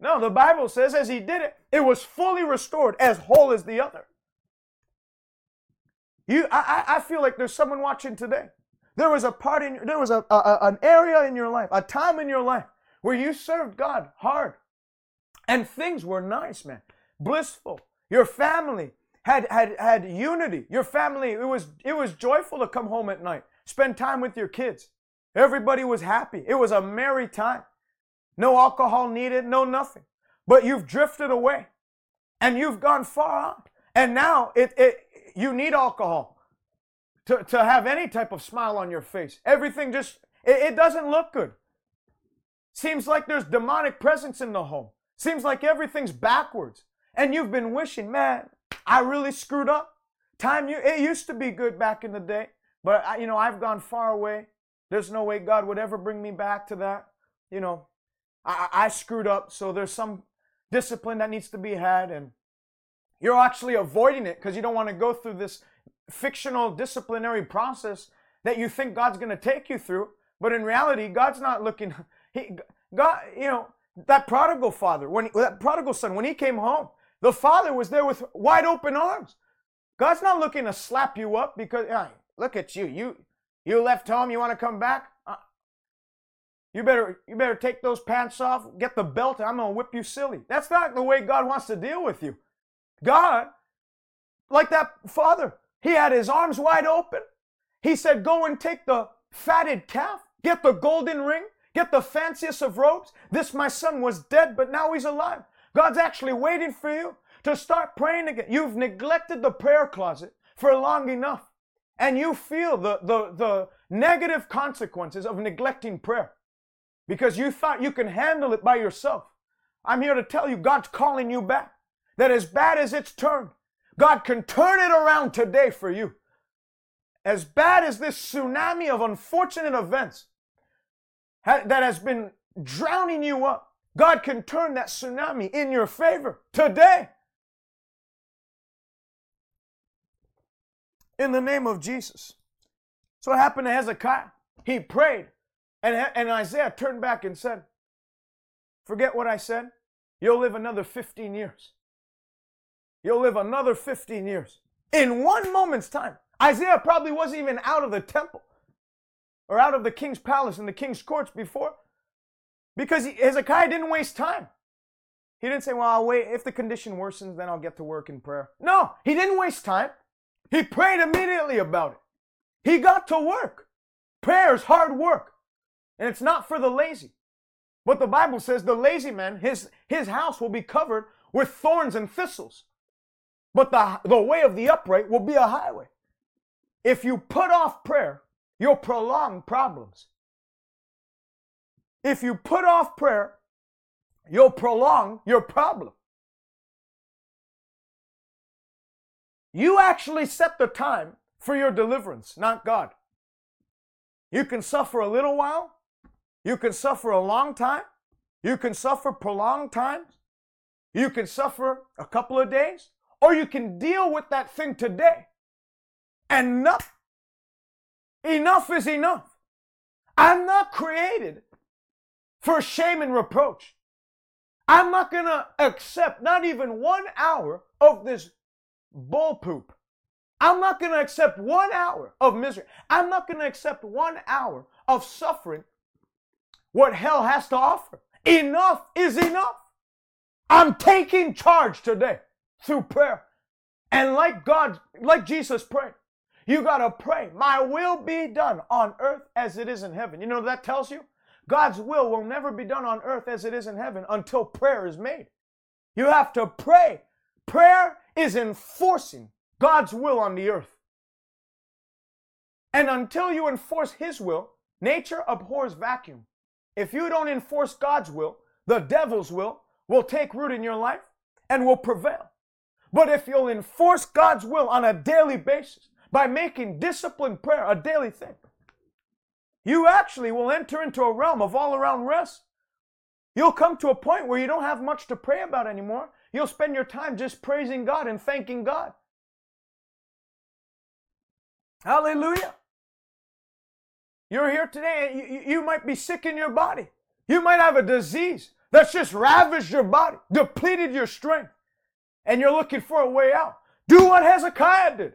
No, the Bible says as he did it, it was fully restored, as whole as the other. You, I, I feel like there's someone watching today. There was a part in, there was a, a, an area in your life, a time in your life where you served God hard, and things were nice, man, blissful. Your family had had had unity. Your family, it was it was joyful to come home at night, spend time with your kids. Everybody was happy. It was a merry time. No alcohol needed, no nothing. But you've drifted away and you've gone far out. And now it, it you need alcohol to, to have any type of smile on your face. Everything just it, it doesn't look good. Seems like there's demonic presence in the home. Seems like everything's backwards. And you've been wishing, man, I really screwed up. Time you it used to be good back in the day, but I, you know, I've gone far away. There's no way God would ever bring me back to that. You know, I, I screwed up, so there's some discipline that needs to be had, and you're actually avoiding it because you don't want to go through this fictional disciplinary process that you think God's going to take you through. But in reality, God's not looking. He, God, you know, that prodigal father, when that prodigal son, when he came home, the father was there with wide open arms. God's not looking to slap you up because, look at you. You you left home. You want to come back? You better you better take those pants off. Get the belt. I'm gonna whip you silly. That's not the way God wants to deal with you. God, like that father, he had his arms wide open. He said, "Go and take the fatted calf. Get the golden ring. Get the fanciest of robes. This my son was dead, but now he's alive. God's actually waiting for you to start praying again. You've neglected the prayer closet for long enough. And you feel the, the, the negative consequences of neglecting prayer because you thought you can handle it by yourself. I'm here to tell you God's calling you back. That as bad as it's turned, God can turn it around today for you. As bad as this tsunami of unfortunate events that has been drowning you up, God can turn that tsunami in your favor today. In the name of Jesus. So what happened to Hezekiah? He prayed, and, and Isaiah turned back and said, Forget what I said. You'll live another 15 years. You'll live another 15 years. In one moment's time. Isaiah probably wasn't even out of the temple or out of the king's palace in the king's courts before because Hezekiah didn't waste time. He didn't say, Well, I'll wait. If the condition worsens, then I'll get to work in prayer. No, he didn't waste time. He prayed immediately about it. He got to work. Prayer is hard work, and it's not for the lazy. But the Bible says the lazy man, his, his house will be covered with thorns and thistles. But the, the way of the upright will be a highway. If you put off prayer, you'll prolong problems. If you put off prayer, you'll prolong your problem. You actually set the time for your deliverance, not God. You can suffer a little while, you can suffer a long time, you can suffer prolonged times, you can suffer a couple of days, or you can deal with that thing today. And enough, enough is enough. I'm not created for shame and reproach. I'm not going to accept not even one hour of this bull poop. I'm not going to accept one hour of misery. I'm not going to accept one hour of suffering what hell has to offer. Enough is enough. I'm taking charge today through prayer. And like God, like Jesus prayed, you got to pray, My will be done on earth as it is in heaven. You know that tells you? God's will will never be done on earth as it is in heaven until prayer is made. You have to pray. Prayer is enforcing God's will on the earth. And until you enforce His will, nature abhors vacuum. If you don't enforce God's will, the devil's will will take root in your life and will prevail. But if you'll enforce God's will on a daily basis by making disciplined prayer a daily thing, you actually will enter into a realm of all around rest. You'll come to a point where you don't have much to pray about anymore. You'll spend your time just praising God and thanking God. Hallelujah. You're here today, you, you might be sick in your body. You might have a disease that's just ravaged your body, depleted your strength, and you're looking for a way out. Do what Hezekiah did.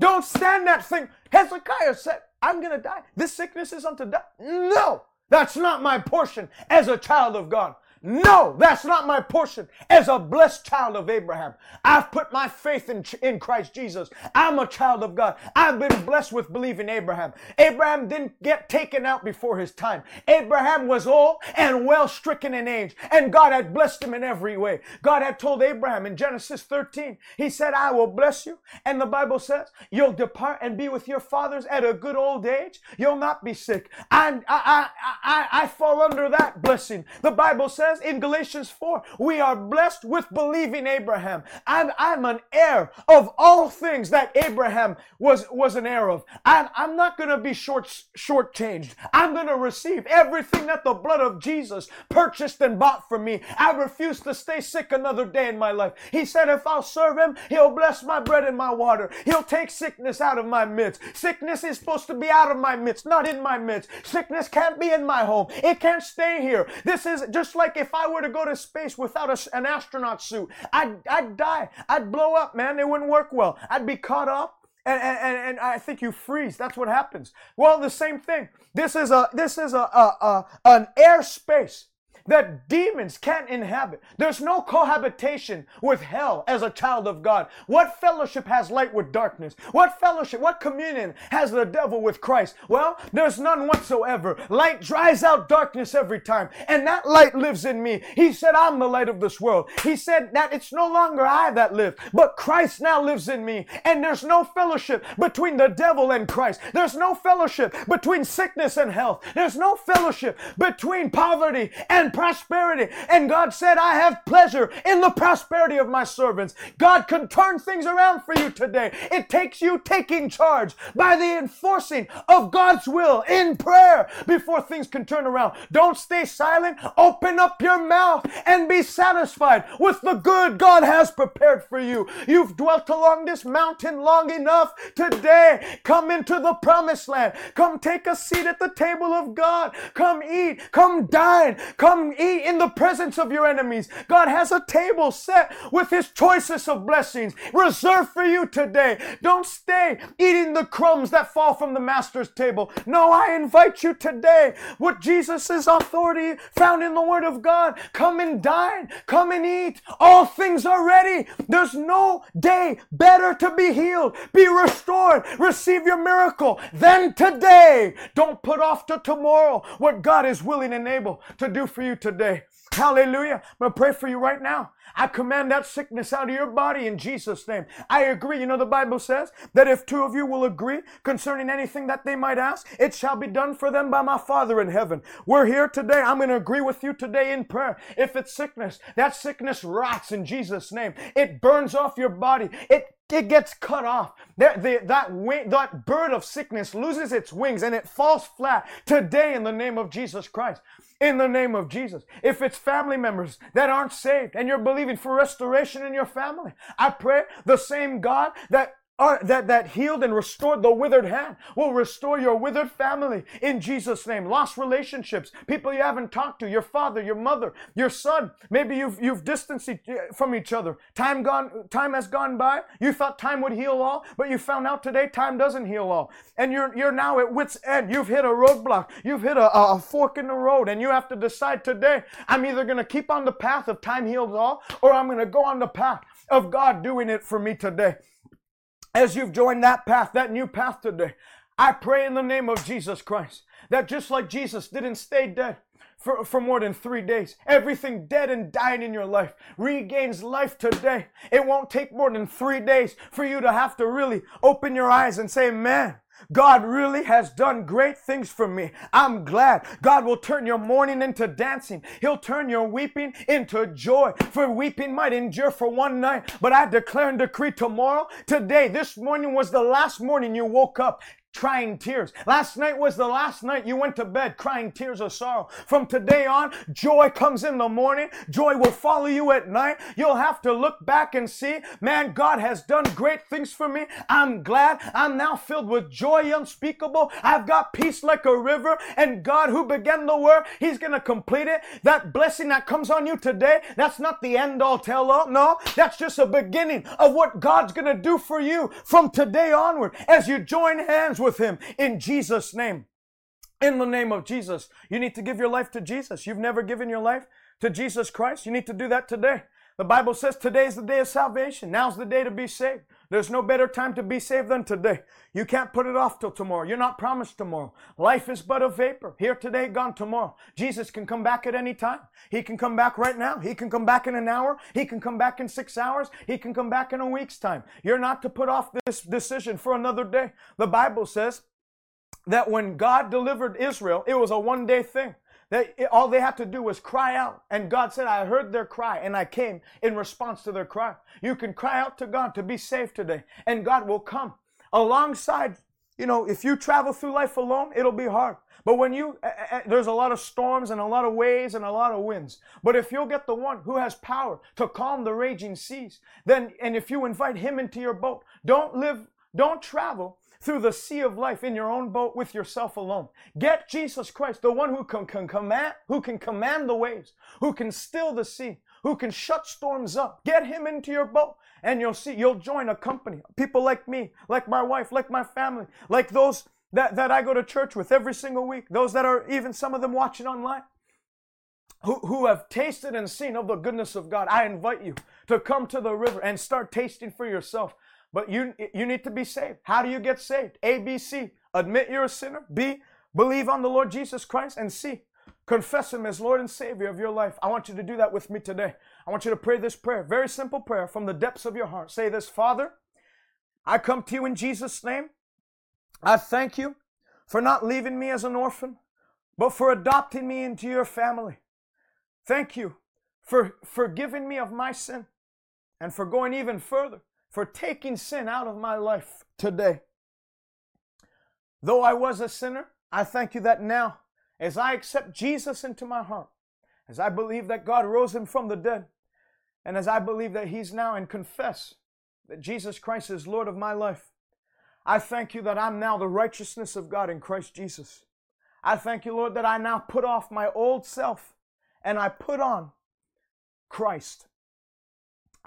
Don't stand that thing. Hezekiah said, I'm going to die. This sickness is unto death. No, that's not my portion as a child of God. No, that's not my portion as a blessed child of Abraham. I've put my faith in, in Christ Jesus. I'm a child of God. I've been blessed with believing Abraham. Abraham didn't get taken out before his time. Abraham was old and well stricken in age, and God had blessed him in every way. God had told Abraham in Genesis 13, He said, I will bless you. And the Bible says, You'll depart and be with your fathers at a good old age. You'll not be sick. I, I, I, I, I fall under that blessing. The Bible says, says in Galatians 4, we are blessed with believing Abraham. I'm, I'm an heir of all things that Abraham was, was an heir of. I'm, I'm not going to be short, shortchanged. I'm going to receive everything that the blood of Jesus purchased and bought for me. I refuse to stay sick another day in my life. He said, if I'll serve him, he'll bless my bread and my water. He'll take sickness out of my midst. Sickness is supposed to be out of my midst, not in my midst. Sickness can't be in my home. It can't stay here. This is just like if if I were to go to space without a, an astronaut suit, I'd, I'd die. I'd blow up, man. It wouldn't work well. I'd be caught up. And, and, and I think you freeze. That's what happens. Well, the same thing. This is a this is a, a, a an airspace that demons can't inhabit. There's no cohabitation with hell as a child of God. What fellowship has light with darkness? What fellowship, what communion has the devil with Christ? Well, there's none whatsoever. Light dries out darkness every time, and that light lives in me. He said, I'm the light of this world. He said that it's no longer I that live, but Christ now lives in me. And there's no fellowship between the devil and Christ. There's no fellowship between sickness and health. There's no fellowship between poverty and prosperity. And God said, I have pleasure in the prosperity of my servants. God can turn things around for you today. It takes you taking charge by the enforcing of God's will in prayer before things can turn around. Don't stay silent. Open up your mouth and be satisfied with the good God has prepared for you. You've dwelt along this mountain long enough. Today, come into the promised land. Come take a seat at the table of God. Come eat. Come dine. Come eat in the presence of your enemies. God has a table set with his choicest of blessings reserved for you today. Don't stay eating the crumbs that fall from the master's table. No, I invite you today with Jesus' authority found in the word of God. Come and dine. Come and eat. All things are ready. There's no day better to be healed, be restored, receive your miracle than today. Don't put off to tomorrow what God is willing and able to do for you today. Hallelujah. I'm going to pray for you right now. I command that sickness out of your body in Jesus' name. I agree. You know, the Bible says that if two of you will agree concerning anything that they might ask, it shall be done for them by my Father in heaven. We're here today. I'm going to agree with you today in prayer. If it's sickness, that sickness rots in Jesus' name. It burns off your body. It it gets cut off. That, the, that, wing, that bird of sickness loses its wings and it falls flat today in the name of Jesus Christ in the name of Jesus. If it's family members that aren't saved and you're believing for restoration in your family, I pray the same God that uh, that, that healed and restored the withered hand will restore your withered family in Jesus' name. Lost relationships, people you haven't talked to, your father, your mother, your son. Maybe you've, you've distanced from each other. Time gone, time has gone by. You thought time would heal all, but you found out today time doesn't heal all. And you're, you're now at wit's end. You've hit a roadblock. You've hit a, a fork in the road and you have to decide today, I'm either going to keep on the path of time heals all or I'm going to go on the path of God doing it for me today as you've joined that path, that new path today, I pray in the name of Jesus Christ that just like Jesus didn't stay dead for, for more than three days, everything dead and dying in your life regains life today. It won't take more than three days for you to have to really open your eyes and say, man, God really has done great things for me. I'm glad. God will turn your mourning into dancing. He'll turn your weeping into joy. For weeping might endure for one night, but I declare and decree tomorrow, today, this morning was the last morning you woke up crying tears. Last night was the last night you went to bed crying tears of sorrow. From today on, joy comes in the morning. Joy will follow you at night. You'll have to look back and see, man, God has done great things for me. I'm glad. I'm now filled with joy unspeakable. I've got peace like a river. And God who began the work, He's going to complete it. That blessing that comes on you today, that's not the end all tell all. No, that's just a beginning of what God's going to do for you from today onward as you join hands with with him in Jesus' name. In the name of Jesus. You need to give your life to Jesus. You've never given your life to Jesus Christ. You need to do that today. The Bible says today is the day of salvation. Now's the day to be saved. There's no better time to be saved than today. You can't put it off till tomorrow. You're not promised tomorrow. Life is but a vapor. Here today, gone tomorrow. Jesus can come back at any time. He can come back right now. He can come back in an hour. He can come back in six hours. He can come back in a week's time. You're not to put off this decision for another day. The Bible says that when God delivered Israel, it was a one day thing. They, all they had to do was cry out. And God said, I heard their cry and I came in response to their cry. You can cry out to God to be saved today and God will come alongside. You know, if you travel through life alone, it'll be hard. But when you, uh, there's a lot of storms and a lot of waves and a lot of winds. But if you'll get the one who has power to calm the raging seas, then, and if you invite him into your boat, don't live, don't travel through the sea of life in your own boat with yourself alone. Get Jesus Christ, the one who can, can command, who can command the waves, who can still the sea, who can shut storms up. Get him into your boat and you'll see, you'll join a company. People like me, like my wife, like my family, like those that, that I go to church with every single week, those that are even some of them watching online. Who, who have tasted and seen of the goodness of God, I invite you to come to the river and start tasting for yourself but you, you need to be saved. How do you get saved? A, B, C. Admit you're a sinner. B, believe on the Lord Jesus Christ. And C, confess Him as Lord and Savior of your life. I want you to do that with me today. I want you to pray this prayer. Very simple prayer from the depths of your heart. Say this Father, I come to you in Jesus' name. I thank you for not leaving me as an orphan, but for adopting me into your family. Thank you for forgiving me of my sin and for going even further for taking sin out of my life today. Though I was a sinner, I thank you that now, as I accept Jesus into my heart, as I believe that God rose him from the dead, and as I believe that he's now and confess that Jesus Christ is Lord of my life, I thank you that I'm now the righteousness of God in Christ Jesus. I thank you, Lord, that I now put off my old self and I put on Christ.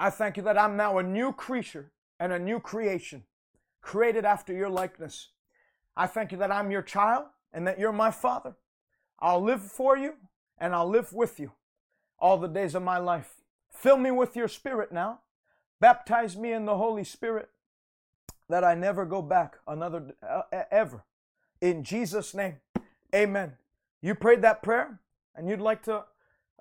I thank you that I'm now a new creature and a new creation, created after your likeness. I thank you that I'm your child and that you're my father. I'll live for you and I'll live with you all the days of my life. Fill me with your spirit now. Baptize me in the Holy Spirit that I never go back another uh, ever. In Jesus' name, amen. You prayed that prayer and you'd like to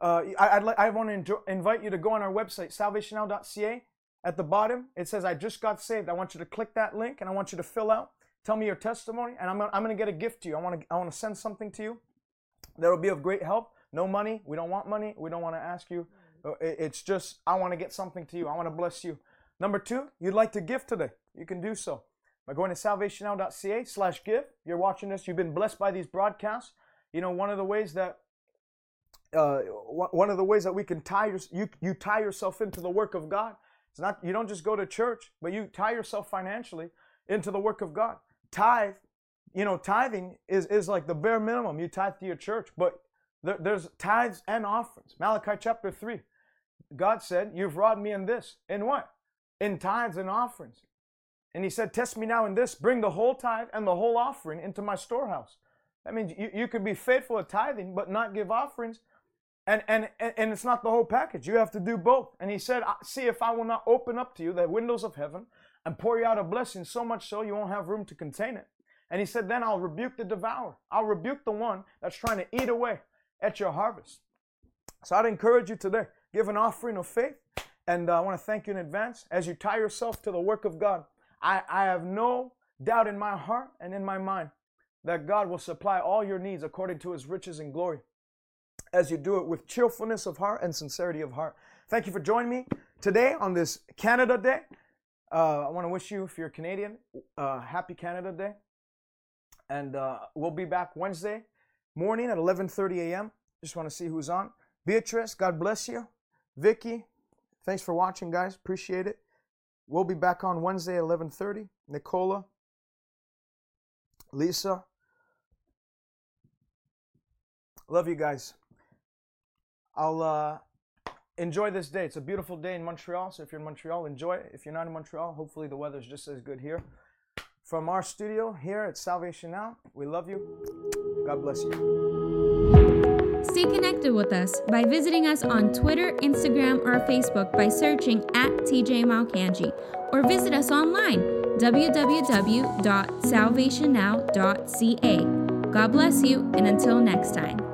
uh, I, would I want to invite you to go on our website, salvationnow.ca. At the bottom, it says, I just got saved. I want you to click that link and I want you to fill out, tell me your testimony, and I'm, I'm going to get a gift to you. I want to, I want to send something to you that will be of great help. No money. We don't want money. We don't want to ask you. Uh, it's just, I want to get something to you. I want to bless you. Number two, you'd like to give today. You can do so by going to salvationnow.ca slash give. You're watching this. You've been blessed by these broadcasts. You know, one of the ways that uh, one of the ways that we can tie your, you, you tie yourself into the work of God It's not you don't just go to church, but you tie yourself financially into the work of God. Tithe, you know, tithing is, is like the bare minimum. You tithe to your church, but there, there's tithes and offerings. Malachi chapter 3. God said, You've robbed me in this. In what? In tithes and offerings. And he said, Test me now in this. Bring the whole tithe and the whole offering into my storehouse. That means you, you could be faithful at tithing, but not give offerings. And, and, and it's not the whole package. You have to do both. And he said, See if I will not open up to you the windows of heaven and pour you out a blessing so much so you won't have room to contain it. And he said, Then I'll rebuke the devourer. I'll rebuke the one that's trying to eat away at your harvest. So I'd encourage you today give an offering of faith. And uh, I want to thank you in advance as you tie yourself to the work of God. I, I have no doubt in my heart and in my mind that God will supply all your needs according to his riches and glory as you do it with cheerfulness of heart and sincerity of heart. Thank you for joining me today on this Canada Day. Uh, I want to wish you, if you're Canadian, uh, happy Canada Day. And uh, we'll be back Wednesday morning at 11:30 a.m. Just want to see who's on. Beatrice, God bless you. Vicky, thanks for watching, guys. Appreciate it. We'll be back on Wednesday at 11:30. Nicola, Lisa, love you guys. I'll uh, enjoy this day. It's a beautiful day in Montreal. So if you're in Montreal, enjoy it. If you're not in Montreal, hopefully the weather's just as good here. From our studio here at Salvation Now, we love you. God bless you. Stay connected with us by visiting us on Twitter, Instagram, or Facebook by searching at TJ Malkanji or visit us online www.salvationnow.ca. God bless you, and until next time.